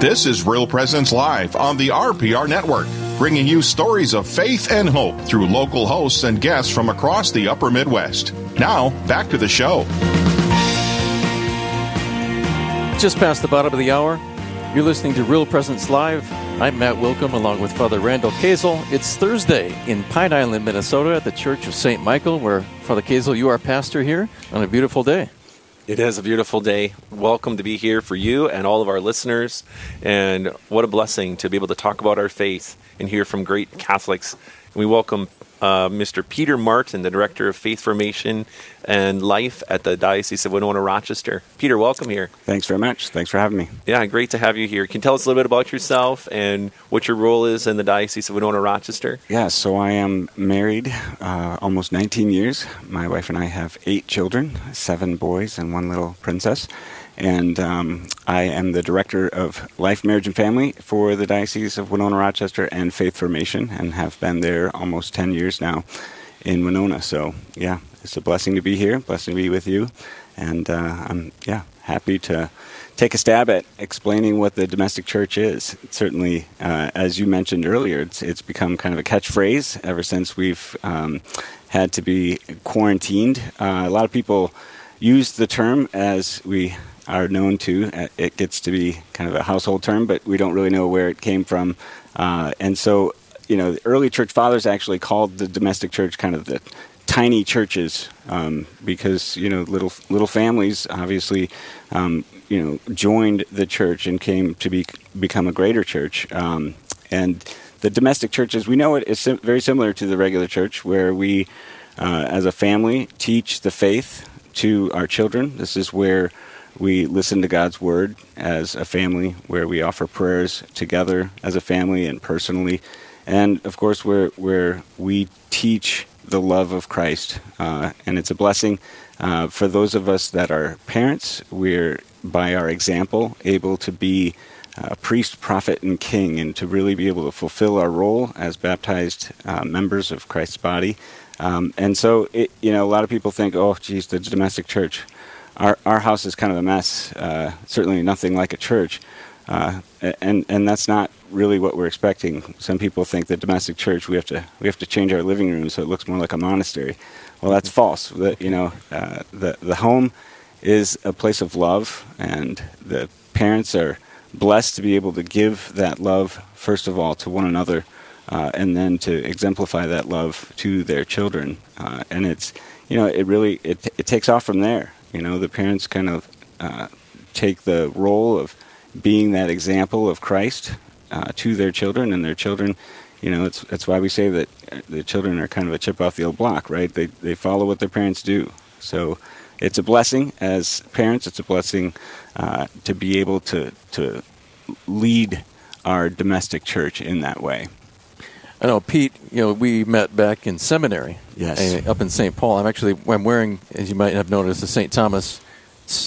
This is Real Presence Live on the RPR Network, bringing you stories of faith and hope through local hosts and guests from across the upper Midwest. Now, back to the show. Just past the bottom of the hour, you're listening to Real Presence Live. I'm Matt Wilkham along with Father Randall Kazel. It's Thursday in Pine Island, Minnesota at the Church of St. Michael, where Father Kazel, you are pastor here on a beautiful day. It is a beautiful day. Welcome to be here for you and all of our listeners. And what a blessing to be able to talk about our faith and hear from great Catholics. And We welcome uh, Mr. Peter Martin, the Director of Faith Formation and Life at the Diocese of Winona Rochester. Peter, welcome here. Thanks very much. Thanks for having me. Yeah, great to have you here. Can you tell us a little bit about yourself and what your role is in the Diocese of Winona Rochester? Yeah, so I am married uh, almost 19 years. My wife and I have eight children seven boys and one little princess and um, I am the director of Life, Marriage, and Family for the Diocese of Winona Rochester and Faith Formation, and have been there almost 10 years now in Winona. So, yeah, it's a blessing to be here, blessing to be with you, and uh, I'm yeah happy to take a stab at explaining what the domestic church is. Certainly, uh, as you mentioned earlier, it's it's become kind of a catchphrase ever since we've um, had to be quarantined. Uh, a lot of people use the term as we are known to. Uh, it gets to be kind of a household term, but we don't really know where it came from. Uh, and so, you know, the early church fathers actually called the domestic church kind of the tiny churches um, because you know little little families obviously um, you know joined the church and came to be become a greater church um, and the domestic churches we know it is sim- very similar to the regular church where we uh, as a family teach the faith to our children this is where we listen to God's word as a family, where we offer prayers together as a family and personally, and of course, where where we teach the love of Christ, uh, and it's a blessing uh, for those of us that are parents. We're by our example able to be a priest, prophet, and king, and to really be able to fulfill our role as baptized uh, members of Christ's body. Um, and so, it, you know, a lot of people think, "Oh, geez, the domestic church." Our our house is kind of a mess. Uh, certainly nothing like a church, uh, and and that's not really what we're expecting. Some people think that domestic church we have to we have to change our living room so it looks more like a monastery. Well, that's false. You know, uh, the the home is a place of love, and the parents are blessed to be able to give that love first of all to one another, uh, and then to exemplify that love to their children. Uh, and it's you know it really it it takes off from there. You know, the parents kind of uh, take the role of being that example of Christ uh, to their children, and their children, you know, it's that's why we say that uh, the children are kind of a chip off the old block, right? They they follow what their parents do. So it's a blessing as parents. It's a blessing uh, to be able to to lead our domestic church in that way. I know, Pete. You know, we met back in seminary. Yes. Uh, up in St. Paul. I'm actually I'm wearing, as you might have noticed, a St. Thomas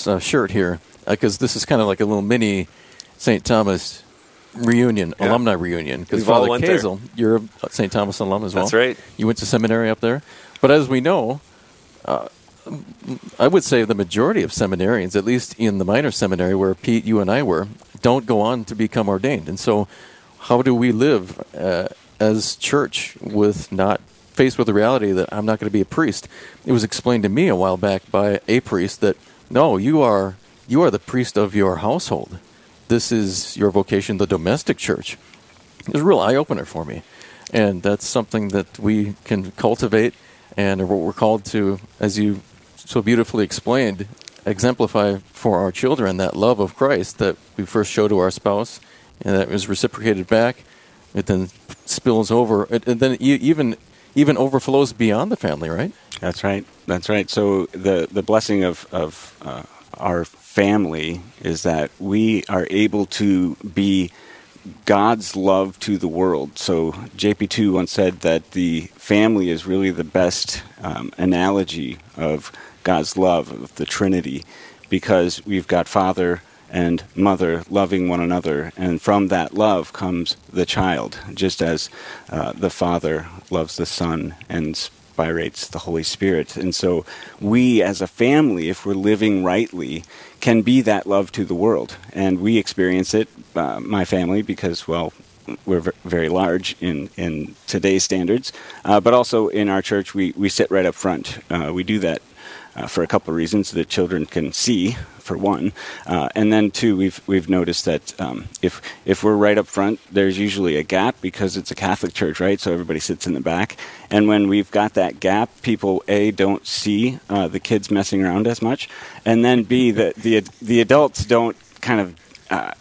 uh, shirt here because uh, this is kind of like a little mini St. Thomas reunion, yeah. alumni reunion. Because Father Kazel, you're a St. Thomas alum as well. That's right. You went to seminary up there, but as we know. Uh, I would say the majority of seminarians, at least in the minor seminary where Pete, you and I were, don't go on to become ordained. And so, how do we live uh, as church with not faced with the reality that I'm not going to be a priest. It was explained to me a while back by a priest that no, you are you are the priest of your household. This is your vocation, the domestic church. It was a real eye opener for me, and that's something that we can cultivate, and what we're called to, as you so beautifully explained, exemplify for our children that love of Christ that we first show to our spouse, and that was reciprocated back it then spills over, and then even even overflows beyond the family, right? That's right. That's right. So the the blessing of of uh, our family is that we are able to be God's love to the world. So JP2 once said that the family is really the best um, analogy of God's love of the Trinity, because we've got Father and mother loving one another. And from that love comes the child, just as uh, the father loves the son and inspires the Holy Spirit. And so we as a family, if we're living rightly, can be that love to the world. And we experience it, uh, my family, because, well, we're very large in, in today's standards, uh, but also in our church, we, we sit right up front. Uh, we do that uh, for a couple of reasons. The children can see, for one, uh, and then two, we've we've noticed that um, if if we're right up front, there's usually a gap because it's a Catholic church, right? So everybody sits in the back, and when we've got that gap, people a don't see uh, the kids messing around as much, and then b the the the adults don't kind of uh,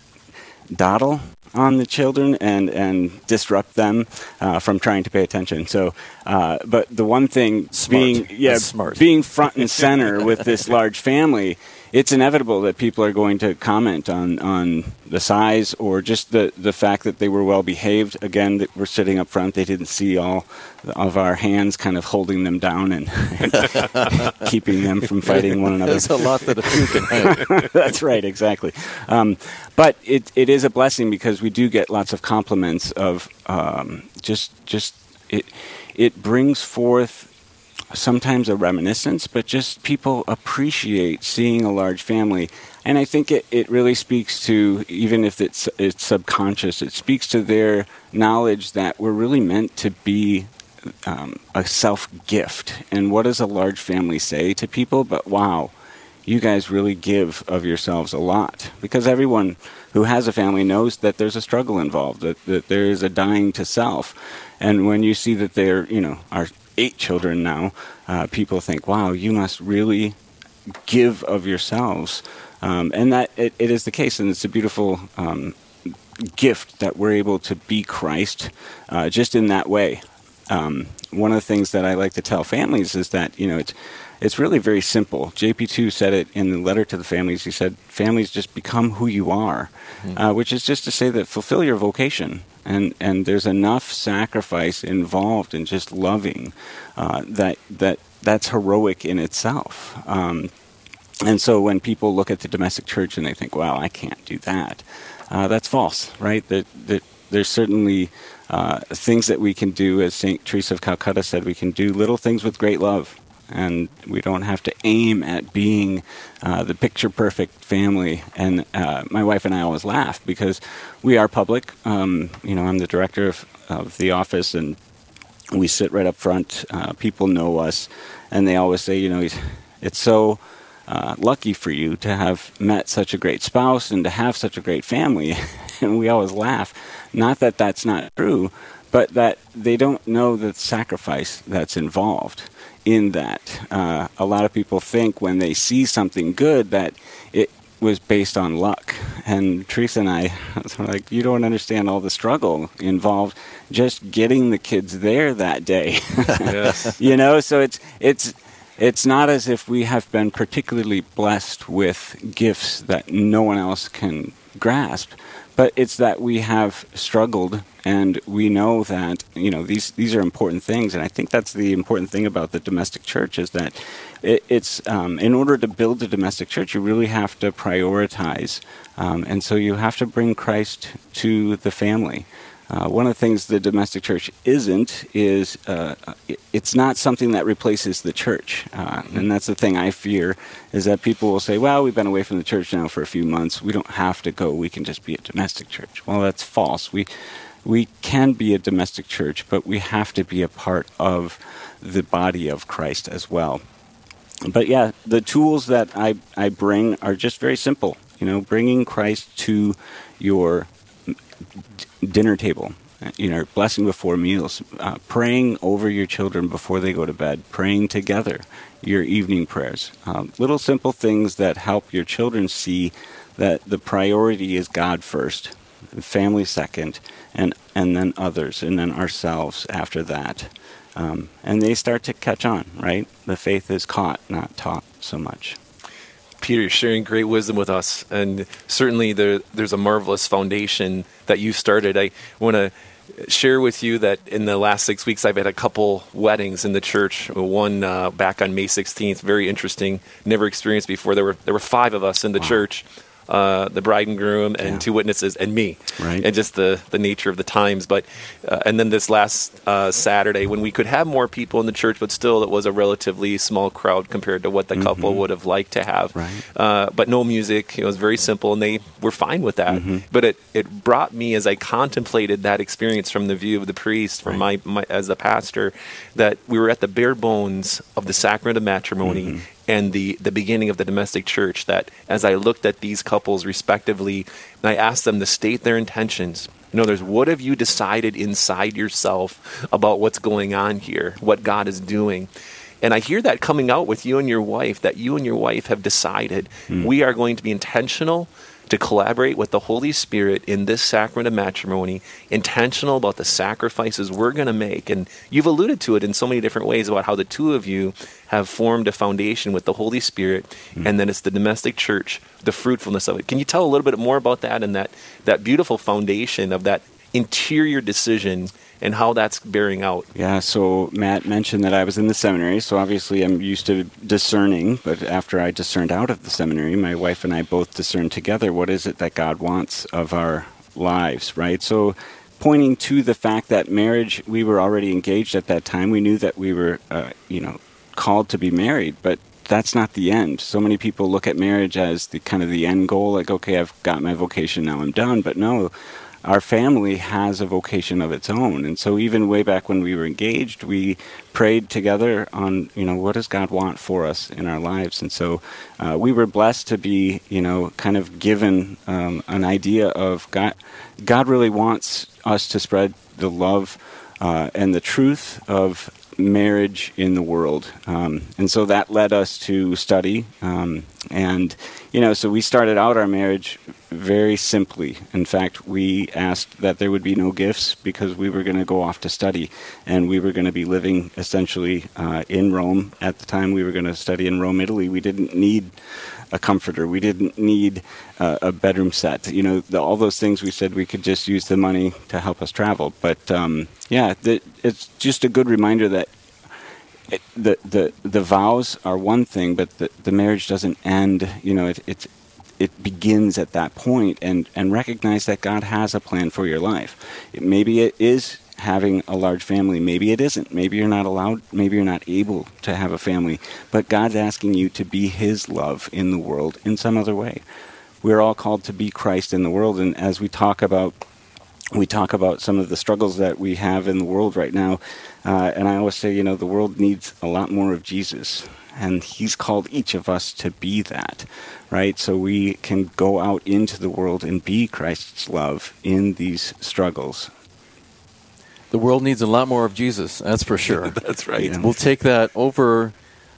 dawdle on the children and and disrupt them uh, from trying to pay attention. So, uh, but the one thing smart. being yeah smart. being front and center with this large family it's inevitable that people are going to comment on, on the size or just the, the fact that they were well behaved. Again, that we're sitting up front, they didn't see all of our hands kind of holding them down and, keeping them from fighting one another. There's a lot that a few can. That's right, exactly. Um, but it, it is a blessing because we do get lots of compliments of um, just just it it brings forth sometimes a reminiscence, but just people appreciate seeing a large family. And I think it, it really speaks to, even if it's, it's subconscious, it speaks to their knowledge that we're really meant to be um, a self gift. And what does a large family say to people? But wow, you guys really give of yourselves a lot. Because everyone who has a family knows that there's a struggle involved, that, that there is a dying to self. And when you see that they're, you know, are eight children now, uh, people think, wow, you must really give of yourselves. Um, and that it, it is the case, and it's a beautiful um, gift that we're able to be Christ uh, just in that way. Um, one of the things that I like to tell families is that, you know, it's, it's really very simple. JP2 said it in the letter to the families. He said, families just become who you are, mm-hmm. uh, which is just to say that fulfill your vocation and and there's enough sacrifice involved in just loving uh, that that that's heroic in itself. Um, and so when people look at the domestic church and they think, "Well, I can't do that," uh, that's false, right? That, that there's certainly uh, things that we can do, as Saint Teresa of Calcutta said, we can do little things with great love and we don't have to aim at being uh, the picture perfect family. And uh, my wife and I always laugh because we are public. Um, you know, I'm the director of, of, the office, and we sit right up front. Uh, people know us, and they always say, you know, it's so. Uh, lucky for you to have met such a great spouse and to have such a great family. and we always laugh. Not that that's not true, but that they don't know the sacrifice that's involved in that. Uh, a lot of people think when they see something good that it was based on luck. And Teresa and I were like, you don't understand all the struggle involved just getting the kids there that day. yes. You know, so it's it's it's not as if we have been particularly blessed with gifts that no one else can grasp but it's that we have struggled and we know that you know these these are important things and i think that's the important thing about the domestic church is that it, it's um, in order to build a domestic church you really have to prioritize um, and so you have to bring christ to the family uh, one of the things the domestic church isn't is uh, it's not something that replaces the church, uh, and that's the thing I fear is that people will say, "Well, we've been away from the church now for a few months. We don't have to go. We can just be a domestic church." Well, that's false. We we can be a domestic church, but we have to be a part of the body of Christ as well. But yeah, the tools that I I bring are just very simple. You know, bringing Christ to your dinner table, you know, blessing before meals, uh, praying over your children before they go to bed, praying together, your evening prayers. Um, little simple things that help your children see that the priority is God first, family second, and, and then others, and then ourselves after that. Um, and they start to catch on, right? The faith is caught, not taught so much. Peter, you're sharing great wisdom with us, and certainly there, there's a marvelous foundation that you started. I want to share with you that in the last six weeks, I've had a couple weddings in the church. One uh, back on May 16th, very interesting, never experienced before. There were there were five of us in the wow. church, uh, the bride and groom and Yeah. two witnesses and me, Right. and just the the nature of the times. But uh, and then this last uh, Saturday when we could have more people in the church, but still it was a relatively small crowd compared to what the couple would have liked to have. Mm-hmm. Right. Uh, but no music. It was very simple, and they were fine with that. Mm-hmm. But it it brought me as I contemplated that experience from the view of the priest, from my, my as the pastor, that we were at the bare bones of the sacrament of matrimony Mm-hmm. And the the beginning of the domestic church. That as I looked at these couples respectively, and I asked them to state their intentions. In other words, what have you decided inside yourself about what's going on here, what God is doing? And I hear that coming out with you and your wife, that you and your wife have decided hmm. we are going to be intentional to collaborate with the Holy Spirit in this sacrament of matrimony, intentional about the sacrifices we're going to make. And you've alluded to it in so many different ways about how the two of you have formed a foundation with the Holy Spirit, mm-hmm. and then it's the domestic church, the fruitfulness of it. Can you tell a little bit more about that and that, that beautiful foundation of that interior decision and how that's bearing out? Yeah, so Matt mentioned that I was in the seminary, so obviously I'm used to discerning, but after I discerned out of the seminary, my wife and I both discerned together what is it that God wants of our lives, right? So pointing to the fact that marriage, we were already engaged at that time. We knew that we were, uh, you know, called to be married, but that's not the end. So many people look at marriage as the kind of the end goal, like, okay, I've got my vocation, now I'm done. But no, our family has a vocation of its own. And so even way back when we were engaged, we prayed together on, you know, what does God want for us in our lives? And so uh, we were blessed to be, you know, kind of given um, an idea of God. God really wants us to spread the love uh, and the truth of marriage in the world. Um, and so that led us to study. Um, and, you know, so we started out our marriage very simply. In fact, we asked that there would be no gifts because we were going to go off to study. And we were going to be living essentially uh, in Rome. At the time, we were going to study in Rome, Italy. We didn't need a comforter. We didn't need uh, a bedroom set. You know, the, all those things we said we could just use the money to help us travel. But um, yeah, the, it's just a good reminder that it, the the the vows are one thing, but the, the marriage doesn't end. You know, it it it begins at that point, and and recognize that God has a plan for your life. It, maybe it is having a large family. Maybe it isn't. Maybe you're not allowed. Maybe you're not able to have a family. But God's asking you to be His love in the world in some other way. We're all called to be Christ in the world, and as we talk about we talk about some of the struggles that we have in the world right now. Uh, and I always say, you know, the world needs a lot more of Jesus. And he's called each of us to be that, right? So we can go out into the world and be Christ's love in these struggles. The world needs a lot more of Jesus, that's for sure. That's right. Yeah. We'll take that over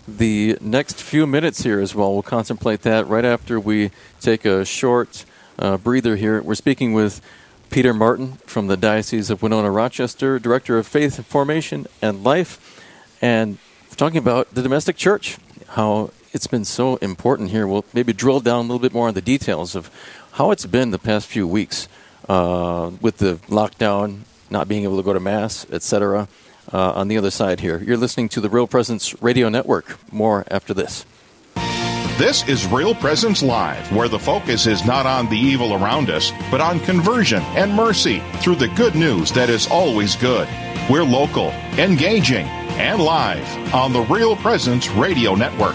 the next few minutes here as well. We'll contemplate that right after we take a short uh, breather here. We're speaking with Peter Martin from the Diocese of Winona Rochester, Director of Faith Formation and Life, and talking about the domestic church, how it's been so important here. We'll maybe drill down a little bit more on the details of how it's been the past few weeks uh, with the lockdown, not being able to go to Mass, etc. Uh, on the other side here. You're listening to the Real Presence Radio Network. More after this. This is Real Presence Live, where the focus is not on the evil around us, but on conversion and mercy through the good news that is always good. We're local, engaging, and live on the Real Presence Radio Network.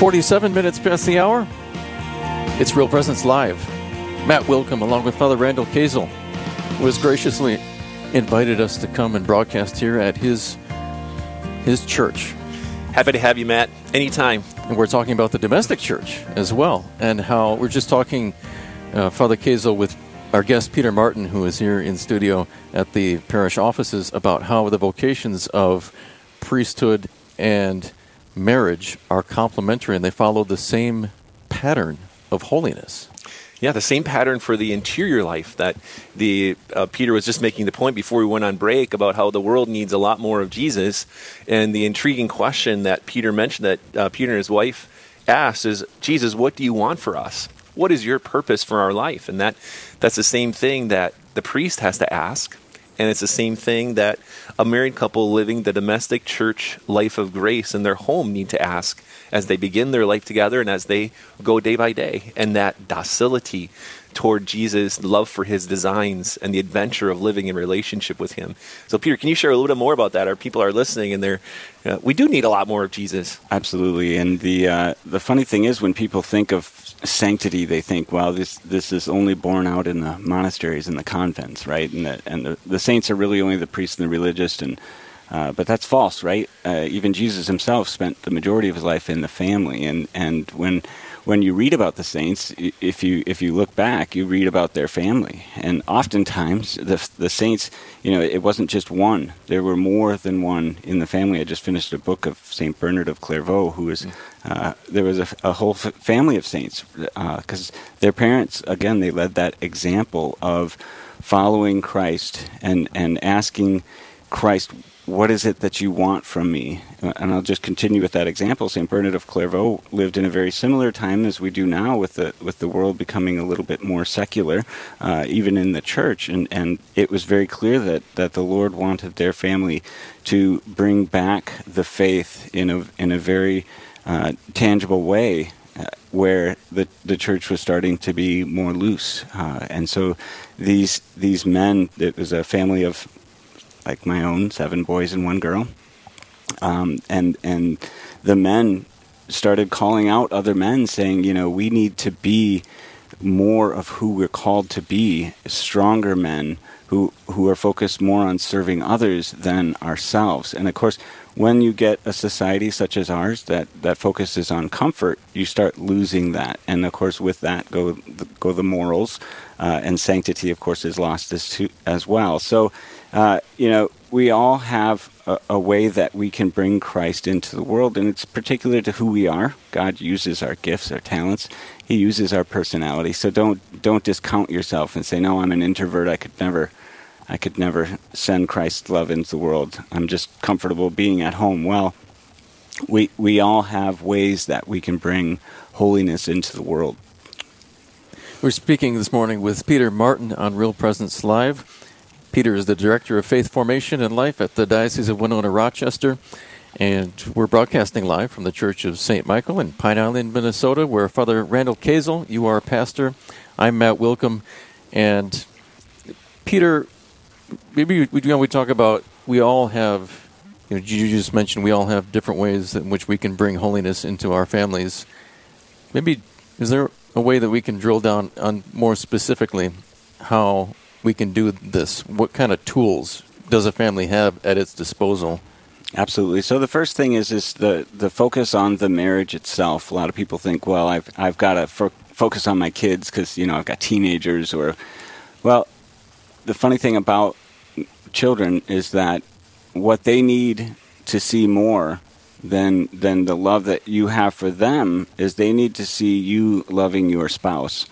47 minutes past the hour. It's Real Presence Live. Matt Wilkham, along with Father Randall Kazel, who has graciously invited us to come and broadcast here at his his church. Happy to have you, Matt. Anytime. And we're talking about the domestic church as well, and how we're just talking, uh, Father Kazel, with our guest Peter Martin, who is here in studio at the parish offices, about how the vocations of priesthood and marriage are complementary and they follow the same pattern of holiness. Yeah, the same pattern for the interior life that the uh, Peter was just making the point before we went on break about how the world needs a lot more of Jesus, and the intriguing question that Peter mentioned that uh, Peter and his wife asked is, Jesus, what do you want for us? What is your purpose for our life? And that that's the same thing that the priest has to ask, and it's the same thing that a married couple living the domestic church life of grace in their home need to ask as they begin their life together and as they go day by day. And that docility toward Jesus' love for his designs and the adventure of living in relationship with him. So, Peter, can you share a little bit more about that? Our people are listening, and they're uh, we do need a lot more of Jesus. Absolutely, and the uh, the funny thing is, when people think of sanctity, they think, "Well, this this is only born out in the monasteries and the convents, right?" And the, and the, the saints are really only the priests and the religious, and uh, but that's false, right? Uh, even Jesus himself spent the majority of his life in the family, and and when when you read about the saints, if you if you look back, you read about their family, and oftentimes the the saints, you know, it wasn't just one. There were more than one in the family. I just finished a book of Saint Bernard of Clairvaux, who was uh, there was a, a, whole f- family of saints because uh, their parents, again, they led that example of following Christ and and asking Christ what is it that you want from me? And I'll just continue with that example. Saint Bernard of Clairvaux lived in a very similar time as we do now, with the with the world becoming a little bit more secular, uh, even in the church. And and it was very clear that that the Lord wanted their family to bring back the faith in a in a very uh, tangible way. Uh, where the the church was starting to be more loose, uh, and so these these men, it was a family of like my own, seven boys and one girl. Um, and and the men started calling out other men, saying, you know, we need to be more of who we're called to be, stronger men who who are focused more on serving others than ourselves. And of course, when you get a society such as ours that, that focuses on comfort, you start losing that. And of course, with that go the, go the morals, uh, and sanctity, of course, is lost as to, as well. So uh, you know, we all have a, a, way that we can bring Christ into the world, and it's particular to who we are. God uses our gifts, our talents. He uses our personality. So don't don't discount yourself and say, "No, I'm an introvert. I could never, I could never send Christ's love into the world. I'm just comfortable being at home." Well, we we all have ways that we can bring holiness into the world. We're speaking this morning with Peter Martin on Real Presence Live. Peter is the Director of Faith Formation and Life at the Diocese of Winona Rochester. And we're broadcasting live from the Church of St. Michael in Pine Island, Minnesota, where Father Randall Kazel, you are a pastor. I'm Matt Wilkham. And Peter, maybe we, you know, we talk about we all have, you, know, you just mentioned we all have different ways in which we can bring holiness into our families. Maybe, is there a way that we can drill down on more specifically how we can do this? What kind of tools does a family have at its disposal? Absolutely. So the first thing is is the the focus on the marriage itself. A lot of people think, well, I've I've got to fo- focus on my kids because you know I've got teenagers or, well, the funny thing about children is that what they need to see more than than the love that you have for them is they need to see you loving your spouse.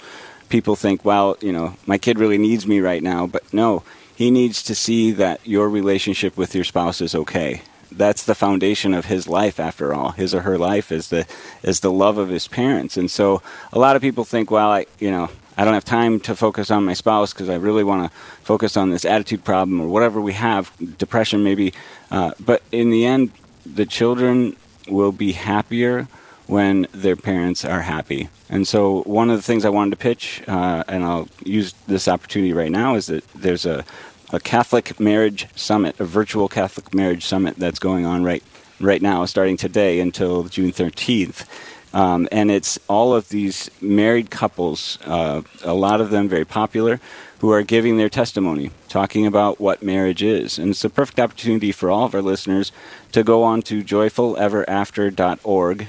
People think, well, you know, my kid really needs me right now, but no, he needs to see that your relationship with your spouse is okay. That's the foundation of his life after all. His or her life is the is the love of his parents. And so a lot of people think well i you know i don't have time to focus on my spouse because i really want to focus on this attitude problem or whatever we have depression maybe. Uh, but in the end the children will be happier when their parents are happy and so one of the things i wanted to pitch uh, and i'll use this opportunity right now is that there's a a Catholic marriage summit, a virtual Catholic marriage summit that's going on right right now, starting today until June 13th. Um, and it's all of these married couples, uh, a lot of them very popular, who are giving their testimony, talking about what marriage is. And it's a perfect opportunity for all of our listeners to go on to joyfuleverafter.org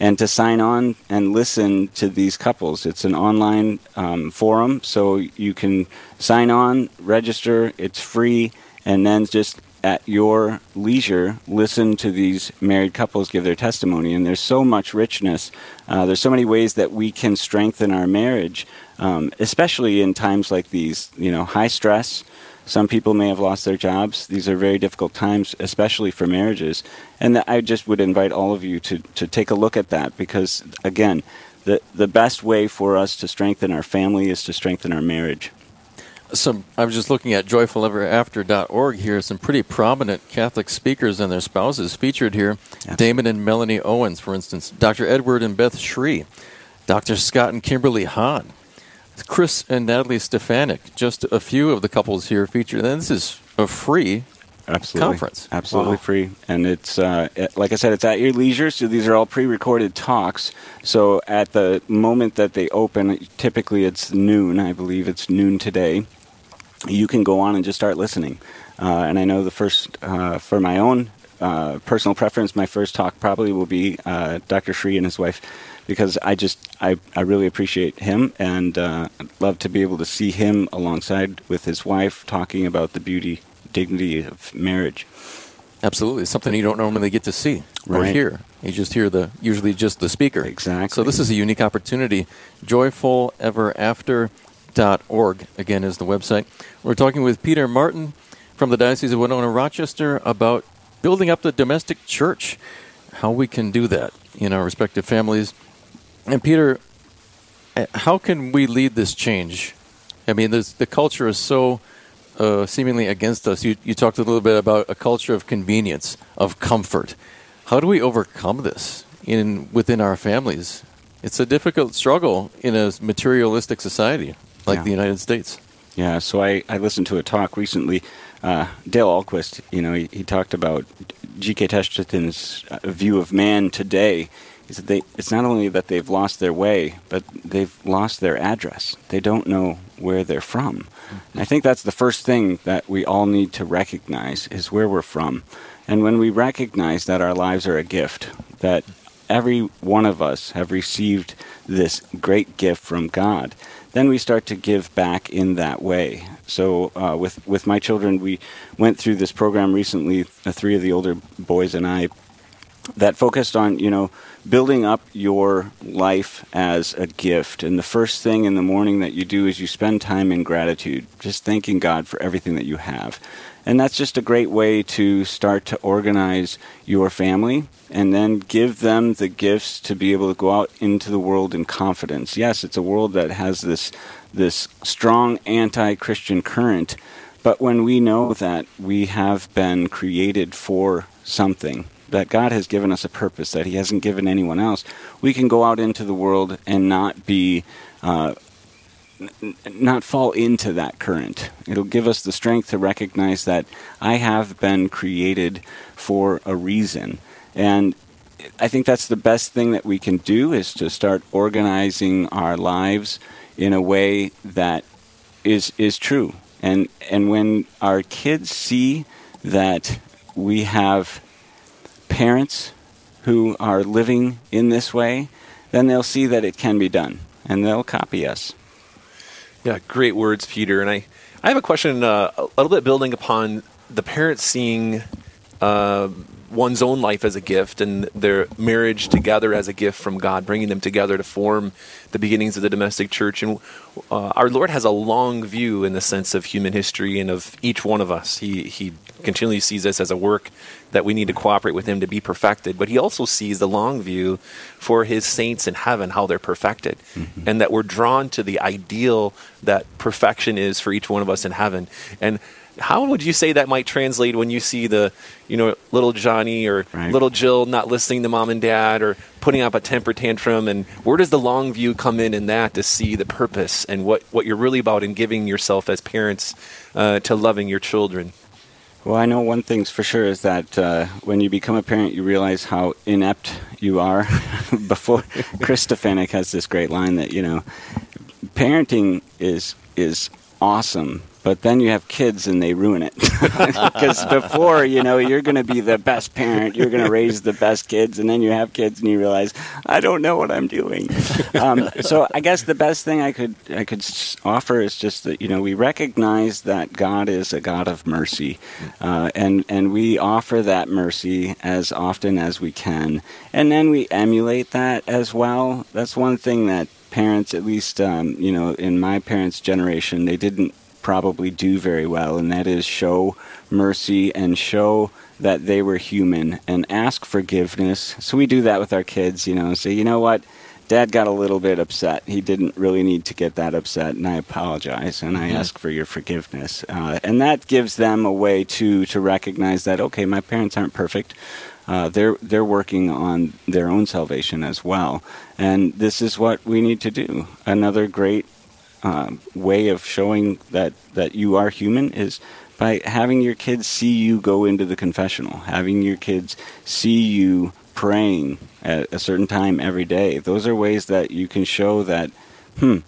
and to sign on and listen to these couples. It's an online um, forum, so you can sign on, register, it's free, and then just at your leisure listen to these married couples give their testimony. And there's so much richness. Uh, there's so many ways that we can strengthen our marriage, um, especially in times like these. You know, high stress. Some people may have lost their jobs. These are very difficult times, especially for marriages. And I just would invite all of you to, to take a look at that because, again, the, the best way for us to strengthen our family is to strengthen our marriage. Some I was just looking at joyfuleverafter.org here. Some pretty prominent Catholic speakers and their spouses featured here. Yes. Damon and Melanie Owens, for instance, Dr. Edward and Beth Sri, Dr. Scott and Kimberly Hahn, Chris and Natalie Stefanick, just a few of the couples here featured. And this is a free Absolutely. conference. Absolutely wow. free. And it's, uh, like I said, it's at your leisure. So these are all pre recorded talks. So at the moment that they open, typically it's noon. I believe it's noon today. You can go on and just start listening. Uh, and I know the first, uh, for my own uh, personal preference, my first talk probably will be uh, Dr. Sri and his wife because I just I, I really appreciate him and uh, love to be able to see him alongside with his wife talking about the beauty dignity of marriage. Absolutely, something you don't normally get to see or right. hear. You just hear the usually just the speaker. Exactly. So this is a unique opportunity. Joyfuleverafter.org again is the website. We're talking with Peter Martin from the Diocese of Winona Rochester about building up the domestic church, how we can do that in our respective families and Peter, eh, how can we lead this change? I mean, the culture is so uh, seemingly against us. You, you talked a little bit about a culture of convenience, of comfort. How do we overcome this in within our families? It's a difficult struggle in a materialistic society like yeah. the United States. Yeah, so I, I listened to a talk recently. Uh, Dale Ahlquist, you know, he, he talked about G.K. Chesterton's uh, view of man today is that they, it's not only that they've lost their way, but they've lost their address. They don't know where they're from. And I think that's the first thing that we all need to recognize is where we're from. And when we recognize that our lives are a gift, that every one of us have received this great gift from God, then we start to give back in that way. So uh, with with my children, we went through this program recently. Three of the older boys and I that focused on you know building up your life as a gift. And the first thing in the morning that you do is you spend time in gratitude just thanking god for everything that you have. And that's just a great way to start to organize your family and then give them the gifts to be able to go out into the world in confidence. Yes it's a world that has this this strong anti-christian current but when we know that we have been created for something that God has given us a purpose that He hasn't given anyone else, we can go out into the world and not be. Uh, n- not fall into that current. It'll give us the strength to recognize that I have been created for a reason. And I think that's the best thing that we can do is to start organizing our lives in a way that is is true And and when our kids see that we have parents who are living in this way, then they'll see that it can be done and they'll copy us. Yeah, great words, Peter. And I, I have a question uh, a little bit building upon the parents seeing uh, one's own life as a gift and their marriage together as a gift from God, bringing them together to form the beginnings of the domestic church. And uh, our Lord has a long view in the sense of human history and of each one of us. He, he continually sees us as a work that we need to cooperate with Him to be perfected, but He also sees the long view for His saints in heaven, how they're perfected, mm-hmm. and that we're drawn to the ideal that perfection is for each one of us in heaven. And how would you say that might translate when you see the, you know, little Johnny or right. little Jill not listening to mom and dad or putting up a temper tantrum? And where does the long view come in in that to see the purpose and what, what you're really about in giving yourself as parents uh, to loving your children? Well, I know one thing's for sure is that uh, when you become a parent, you realize how inept you are. Before Chris Stefanick has this great line that you know, parenting is is awesome, but then you have kids and they ruin it. Because before you know you're going to be the best parent you're going to raise the best kids and then you have kids and you realize i don't know what i'm doing. Um, so i guess the best thing i could i could offer is just that you know we recognize that god is a god of mercy uh, and and we offer that mercy as often as we can and then we emulate that as well. That's one thing that parents at least um, you know in my parents generation they didn't probably do very well, and that is show mercy and show that they were human and ask forgiveness. So we do that with our kids, you know, say, you know what? Dad got a little bit upset. He didn't really need to get that upset, and I apologize, and I mm-hmm. ask for your forgiveness. Uh, and that gives them a way to to recognize that okay, my parents aren't perfect. Uh, they're they're working on their own salvation as well, and this is what we need to do. Another great um, way of showing that that you are human is by having your kids see you go into the confessional, having your kids see you praying at a certain time every day. Those are ways that you can show that, hmm,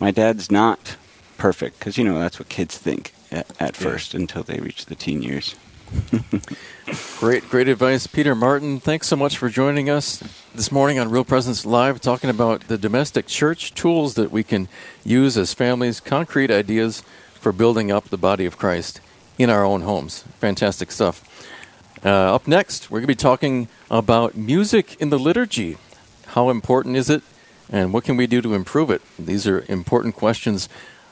my dad's not perfect, because you know that's what kids think at, at yeah. first until they reach the teen years. great, great advice, Peter Martin. Thanks so much for joining us this morning on Real Presence Live, talking about the domestic church tools that we can use as families, concrete ideas for building up the body of Christ in our own homes. Fantastic stuff. Uh, up next, we're going to be talking about music in the liturgy. How important is it, and what can we do to improve it? These are important questions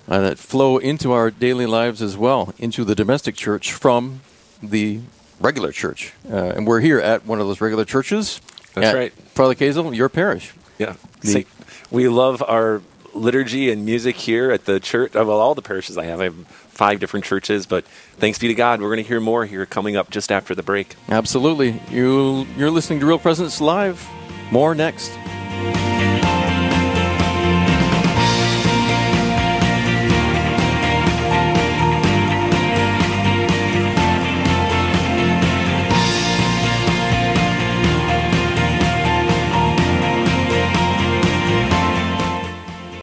uh, that flow into our daily lives as well, into the domestic church from the regular church. Uh, and we're here at one of those regular churches. That's right. Father Kazel, your parish. Yeah. The, we love our liturgy and music here at the church. Well, all the parishes I have. I have five different churches, but thanks be to God, we're going to hear more here coming up just after the break. Absolutely. You, you're listening to Real Presence Live. More next.